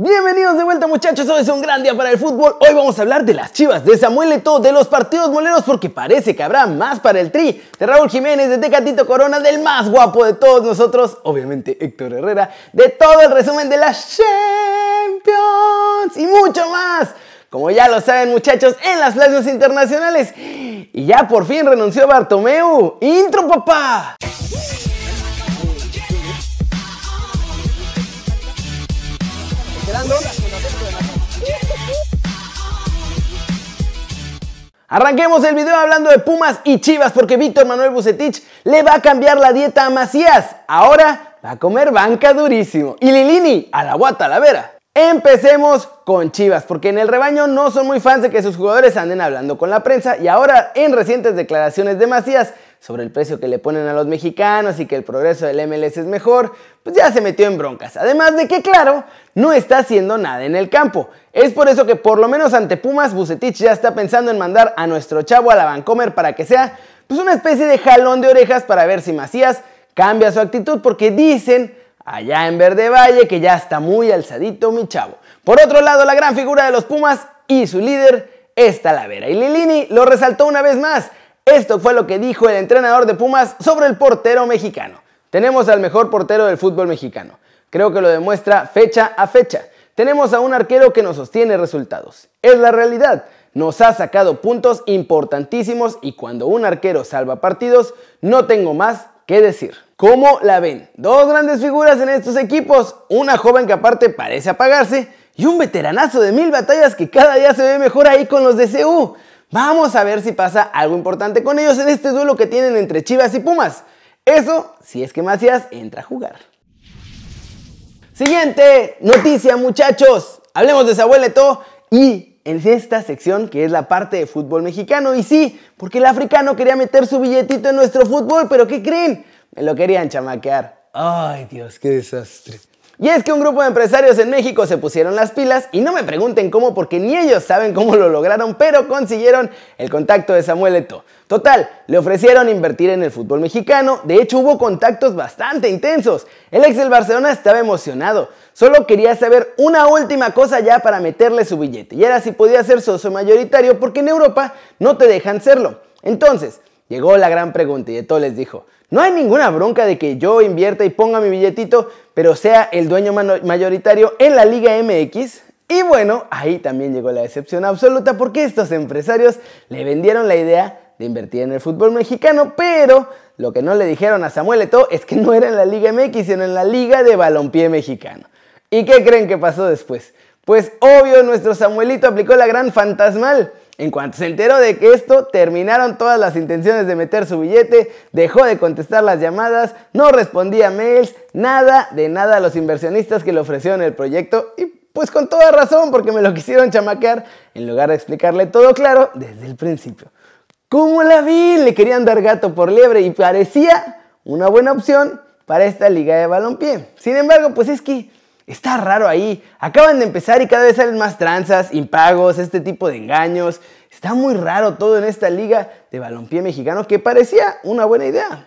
Bienvenidos de vuelta muchachos, hoy es un gran día para el fútbol. Hoy vamos a hablar de las chivas, de Samuel Eto'o, de los partidos moleros porque parece que habrá más para el tri. De Raúl Jiménez, de Tecatito Corona, del más guapo de todos nosotros, obviamente Héctor Herrera, de todo el resumen de las Champions y mucho más. Como ya lo saben muchachos, en las plazas internacionales. Y ya por fin renunció Bartomeu. ¡Intro papá! Arranquemos el video hablando de Pumas y Chivas porque Víctor Manuel Bucetich le va a cambiar la dieta a Macías. Ahora va a comer banca durísimo. Y Lilini a la guata la vera. Empecemos con Chivas, porque en el rebaño no son muy fans de que sus jugadores anden hablando con la prensa y ahora en recientes declaraciones de Macías sobre el precio que le ponen a los mexicanos y que el progreso del MLS es mejor, pues ya se metió en broncas. Además de que, claro, no está haciendo nada en el campo. Es por eso que por lo menos ante Pumas, Bucetich ya está pensando en mandar a nuestro chavo a la Vancomer para que sea pues una especie de jalón de orejas para ver si Macías cambia su actitud, porque dicen allá en Verde Valle que ya está muy alzadito mi chavo. Por otro lado, la gran figura de los Pumas y su líder es Talavera. Y Lilini lo resaltó una vez más. Esto fue lo que dijo el entrenador de Pumas sobre el portero mexicano. Tenemos al mejor portero del fútbol mexicano. Creo que lo demuestra fecha a fecha. Tenemos a un arquero que nos sostiene resultados. Es la realidad. Nos ha sacado puntos importantísimos y cuando un arquero salva partidos, no tengo más que decir. ¿Cómo la ven? Dos grandes figuras en estos equipos. Una joven que aparte parece apagarse y un veteranazo de mil batallas que cada día se ve mejor ahí con los de CU. Vamos a ver si pasa algo importante con ellos en este duelo que tienen entre Chivas y Pumas. Eso si es que Macías entra a jugar. Siguiente noticia muchachos. Hablemos de Samuel y en esta sección que es la parte de fútbol mexicano. Y sí, porque el africano quería meter su billetito en nuestro fútbol, pero ¿qué creen? Me lo querían chamaquear. Ay Dios, qué desastre. Y es que un grupo de empresarios en México se pusieron las pilas y no me pregunten cómo porque ni ellos saben cómo lo lograron, pero consiguieron el contacto de Samuel Eto. Total, le ofrecieron invertir en el fútbol mexicano, de hecho hubo contactos bastante intensos. El ex del Barcelona estaba emocionado, solo quería saber una última cosa ya para meterle su billete y era si podía ser socio mayoritario porque en Europa no te dejan serlo. Entonces, llegó la gran pregunta y Eto les dijo, no hay ninguna bronca de que yo invierta y ponga mi billetito, pero sea el dueño mayoritario en la Liga MX. Y bueno, ahí también llegó la decepción absoluta porque estos empresarios le vendieron la idea de invertir en el fútbol mexicano, pero lo que no le dijeron a Samuel Eto'o es que no era en la Liga MX, sino en la Liga de Balompié Mexicano. ¿Y qué creen que pasó después? Pues obvio, nuestro Samuelito aplicó la gran fantasmal. En cuanto se enteró de que esto, terminaron todas las intenciones de meter su billete, dejó de contestar las llamadas, no respondía mails, nada de nada a los inversionistas que le ofrecieron el proyecto y pues con toda razón porque me lo quisieron chamaquear en lugar de explicarle todo claro desde el principio. ¿Cómo la vi? Le querían dar gato por liebre y parecía una buena opción para esta liga de balompié. Sin embargo, pues es que Está raro ahí. Acaban de empezar y cada vez salen más tranzas, impagos, este tipo de engaños. Está muy raro todo en esta liga de balompié mexicano que parecía una buena idea.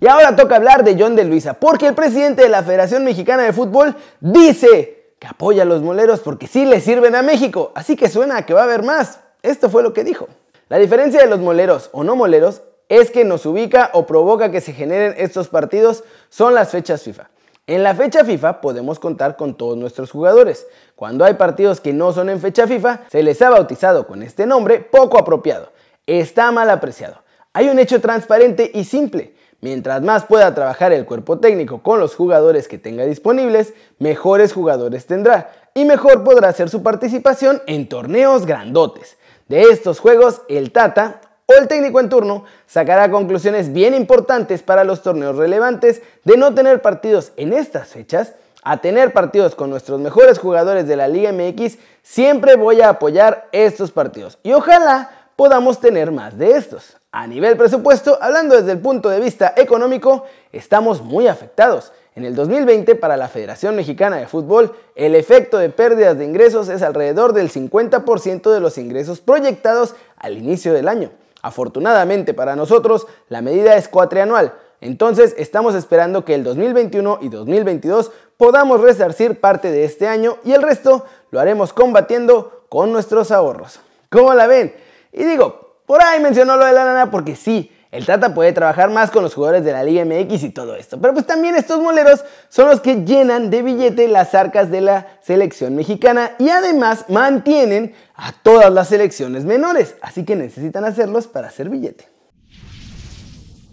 Y ahora toca hablar de John de Luisa, porque el presidente de la Federación Mexicana de Fútbol dice que apoya a los moleros porque sí le sirven a México, así que suena a que va a haber más. Esto fue lo que dijo. La diferencia de los moleros o no moleros es que nos ubica o provoca que se generen estos partidos son las fechas FIFA. En la fecha FIFA podemos contar con todos nuestros jugadores. Cuando hay partidos que no son en fecha FIFA, se les ha bautizado con este nombre poco apropiado. Está mal apreciado. Hay un hecho transparente y simple. Mientras más pueda trabajar el cuerpo técnico con los jugadores que tenga disponibles, mejores jugadores tendrá y mejor podrá hacer su participación en torneos grandotes. De estos juegos, el Tata el técnico en turno sacará conclusiones bien importantes para los torneos relevantes de no tener partidos en estas fechas a tener partidos con nuestros mejores jugadores de la Liga MX, siempre voy a apoyar estos partidos y ojalá podamos tener más de estos. A nivel presupuesto, hablando desde el punto de vista económico, estamos muy afectados. En el 2020, para la Federación Mexicana de Fútbol, el efecto de pérdidas de ingresos es alrededor del 50% de los ingresos proyectados al inicio del año. Afortunadamente para nosotros, la medida es cuatrianual, entonces estamos esperando que el 2021 y 2022 podamos resarcir parte de este año y el resto lo haremos combatiendo con nuestros ahorros. ¿Cómo la ven? Y digo, por ahí mencionó lo de la lana porque sí, el Tata puede trabajar más con los jugadores de la Liga MX y todo esto. Pero pues también estos moleros son los que llenan de billete las arcas de la selección mexicana y además mantienen a todas las selecciones menores. Así que necesitan hacerlos para hacer billete.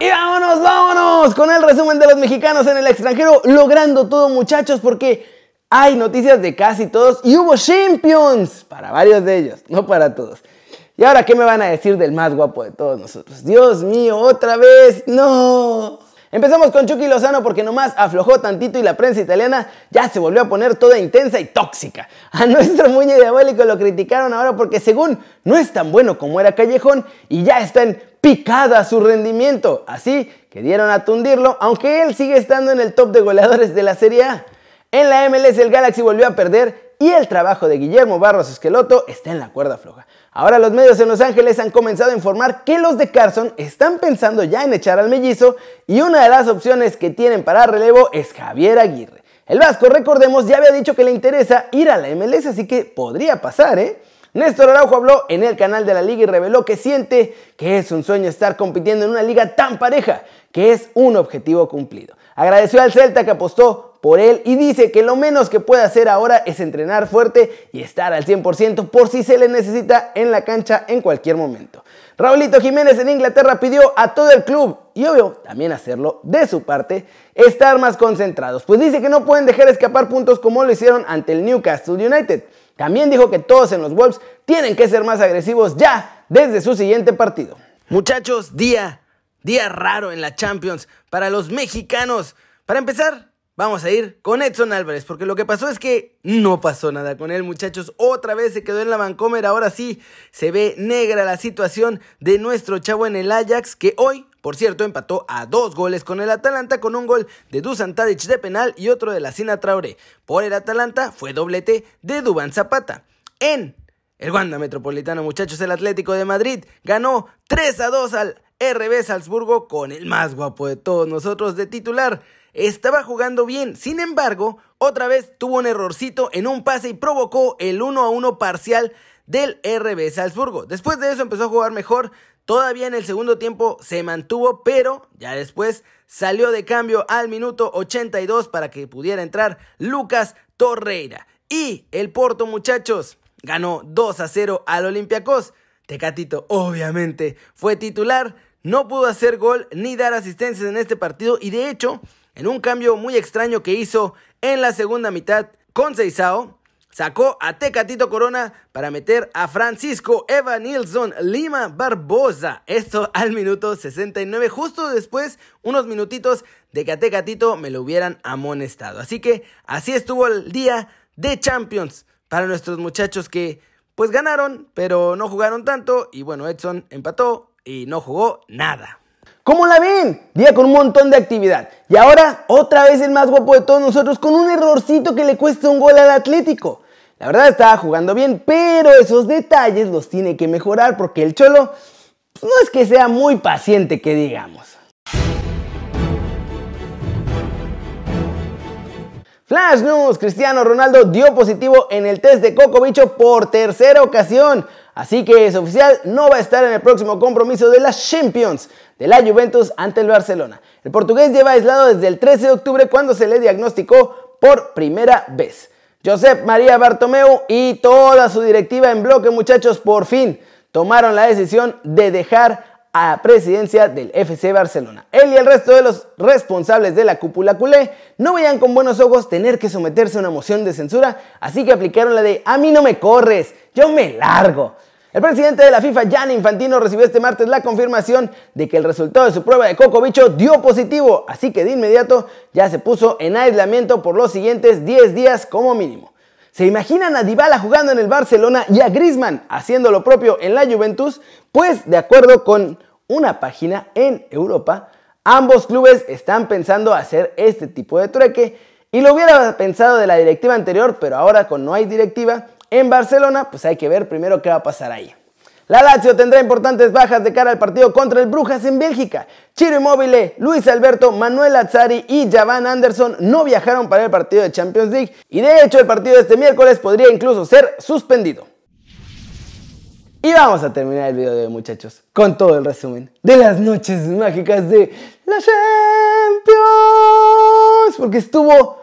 Y vámonos, vámonos con el resumen de los mexicanos en el extranjero, logrando todo muchachos porque hay noticias de casi todos y hubo champions para varios de ellos, no para todos. ¿Y ahora qué me van a decir del más guapo de todos nosotros? Dios mío, otra vez, no. Empezamos con Chucky Lozano porque nomás aflojó tantito y la prensa italiana ya se volvió a poner toda intensa y tóxica. A nuestro muñe diabólico lo criticaron ahora porque según no es tan bueno como era Callejón y ya está en picada su rendimiento. Así que dieron a tundirlo, aunque él sigue estando en el top de goleadores de la Serie A. En la MLS el Galaxy volvió a perder y el trabajo de Guillermo Barros Esqueloto está en la cuerda floja. Ahora los medios en Los Ángeles han comenzado a informar que los de Carson están pensando ya en echar al mellizo y una de las opciones que tienen para relevo es Javier Aguirre. El Vasco, recordemos, ya había dicho que le interesa ir a la MLS, así que podría pasar, ¿eh? Néstor Araujo habló en el canal de la liga y reveló que siente que es un sueño estar compitiendo en una liga tan pareja, que es un objetivo cumplido. Agradeció al Celta que apostó por él y dice que lo menos que puede hacer ahora es entrenar fuerte y estar al 100% por si se le necesita en la cancha en cualquier momento. Raulito Jiménez en Inglaterra pidió a todo el club y obvio también hacerlo de su parte, estar más concentrados, pues dice que no pueden dejar escapar puntos como lo hicieron ante el Newcastle United. También dijo que todos en los Wolves tienen que ser más agresivos ya desde su siguiente partido. Muchachos, día, día raro en la Champions para los mexicanos. Para empezar, Vamos a ir con Edson Álvarez, porque lo que pasó es que no pasó nada con él, muchachos. Otra vez se quedó en la Vancomer. Ahora sí se ve negra la situación de nuestro chavo en el Ajax, que hoy, por cierto, empató a dos goles con el Atalanta, con un gol de Dusan Tadic de penal y otro de la Sina Traoré. Por el Atalanta fue doblete de Dubán Zapata. En el Wanda Metropolitano, muchachos, el Atlético de Madrid ganó 3 a 2 al RB Salzburgo con el más guapo de todos nosotros de titular estaba jugando bien. Sin embargo, otra vez tuvo un errorcito en un pase y provocó el 1 a 1 parcial del RB Salzburgo. Después de eso empezó a jugar mejor. Todavía en el segundo tiempo se mantuvo, pero ya después salió de cambio al minuto 82 para que pudiera entrar Lucas Torreira. Y el Porto, muchachos, ganó 2 a 0 al Olympiacos. Tecatito, obviamente, fue titular. No pudo hacer gol ni dar asistencias en este partido y de hecho en un cambio muy extraño que hizo en la segunda mitad con Seizao, sacó a Tecatito Corona para meter a Francisco Eva Nilsson Lima Barbosa. Esto al minuto 69, justo después, unos minutitos de que a Tecatito me lo hubieran amonestado. Así que así estuvo el día de Champions para nuestros muchachos que pues ganaron, pero no jugaron tanto. Y bueno, Edson empató y no jugó nada. ¿Cómo la ven? Día con un montón de actividad. Y ahora, otra vez el más guapo de todos nosotros con un errorcito que le cuesta un gol al Atlético. La verdad estaba jugando bien, pero esos detalles los tiene que mejorar porque el Cholo pues, no es que sea muy paciente que digamos. Flash News, Cristiano Ronaldo dio positivo en el test de Coco Bicho por tercera ocasión. Así que es oficial, no va a estar en el próximo compromiso de las Champions de la Juventus ante el Barcelona. El portugués lleva aislado desde el 13 de octubre cuando se le diagnosticó por primera vez. Josep María Bartomeu y toda su directiva en bloque, muchachos, por fin tomaron la decisión de dejar a la presidencia del FC Barcelona. Él y el resto de los responsables de la cúpula culé no veían con buenos ojos tener que someterse a una moción de censura, así que aplicaron la de a mí no me corres, yo me largo. El presidente de la FIFA, Gianni Infantino, recibió este martes la confirmación de que el resultado de su prueba de coco bicho dio positivo, así que de inmediato ya se puso en aislamiento por los siguientes 10 días como mínimo. ¿Se imaginan a Dybala jugando en el Barcelona y a Griezmann haciendo lo propio en la Juventus? Pues de acuerdo con una página en Europa, ambos clubes están pensando hacer este tipo de trueque y lo hubiera pensado de la directiva anterior, pero ahora con no hay directiva, en Barcelona, pues hay que ver primero qué va a pasar ahí. La Lazio tendrá importantes bajas de cara al partido contra el Brujas en Bélgica. Chiro Immobile, Luis Alberto, Manuel Azzari y Javan Anderson no viajaron para el partido de Champions League y de hecho el partido de este miércoles podría incluso ser suspendido. Y vamos a terminar el video de hoy, muchachos, con todo el resumen de las noches mágicas de la Champions, porque estuvo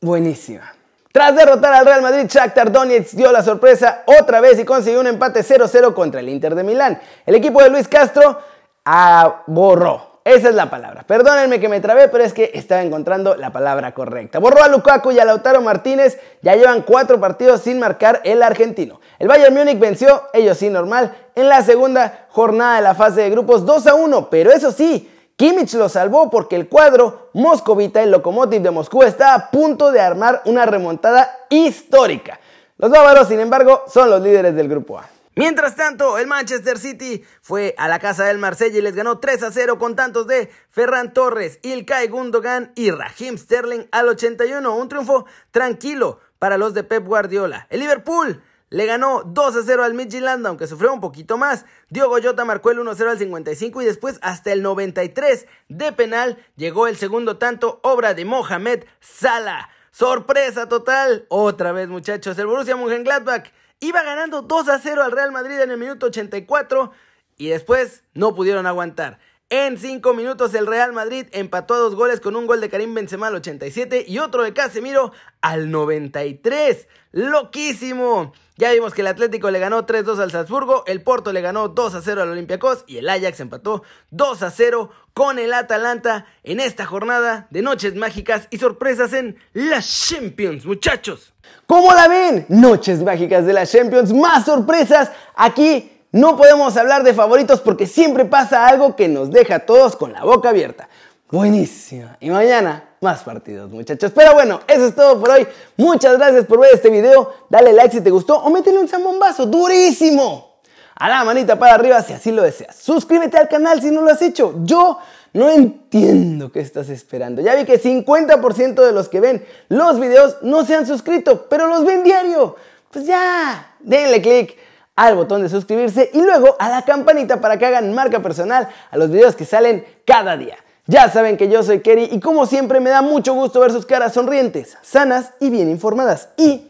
buenísima. Tras derrotar al Real Madrid, Shakhtar Donetsk dio la sorpresa otra vez y consiguió un empate 0-0 contra el Inter de Milán. El equipo de Luis Castro aborró esa es la palabra. Perdónenme que me trabé, pero es que estaba encontrando la palabra correcta. Borró a Lukaku y a Lautaro Martínez. Ya llevan cuatro partidos sin marcar el argentino. El Bayern Múnich venció, ellos sí normal, en la segunda jornada de la fase de grupos 2 a 1. Pero eso sí, Kimmich lo salvó porque el cuadro moscovita, el Lokomotiv de Moscú, está a punto de armar una remontada histórica. Los bávaros, sin embargo, son los líderes del grupo A. Mientras tanto, el Manchester City fue a la casa del Marsella y les ganó 3 a 0 con tantos de Ferran Torres, Ilkay Gundogan y Raheem Sterling al 81. Un triunfo tranquilo para los de Pep Guardiola. El Liverpool le ganó 2 a 0 al Midtjylland, aunque sufrió un poquito más. Diogo Jota marcó el 1 a 0 al 55 y después hasta el 93 de penal llegó el segundo tanto, obra de Mohamed Salah. Sorpresa total, otra vez muchachos, el Borussia Mönchengladbach Iba ganando 2 a 0 al Real Madrid en el minuto 84 y después no pudieron aguantar. En 5 minutos el Real Madrid empató a dos goles con un gol de Karim Benzema al 87 y otro de Casemiro al 93. ¡Loquísimo! Ya vimos que el Atlético le ganó 3-2 al Salzburgo, el Porto le ganó 2 0 al Olympiacos y el Ajax empató 2 0 con el Atalanta en esta jornada de noches mágicas y sorpresas en las Champions, muchachos. ¿Cómo la ven? Noches mágicas de las Champions, más sorpresas aquí no podemos hablar de favoritos porque siempre pasa algo que nos deja a todos con la boca abierta. Buenísima. Y mañana más partidos, muchachos. Pero bueno, eso es todo por hoy. Muchas gracias por ver este video. Dale like si te gustó o métele un zambombazo durísimo. A la manita para arriba si así lo deseas. Suscríbete al canal si no lo has hecho. Yo no entiendo qué estás esperando. Ya vi que 50% de los que ven los videos no se han suscrito, pero los ven diario. Pues ya, denle click al botón de suscribirse y luego a la campanita para que hagan marca personal a los videos que salen cada día. Ya saben que yo soy Kerry y como siempre me da mucho gusto ver sus caras sonrientes, sanas y bien informadas. Y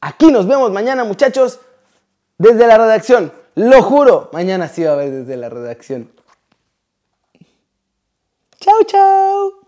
aquí nos vemos mañana muchachos desde la redacción. Lo juro, mañana sí va a ver desde la redacción. Chao, chao.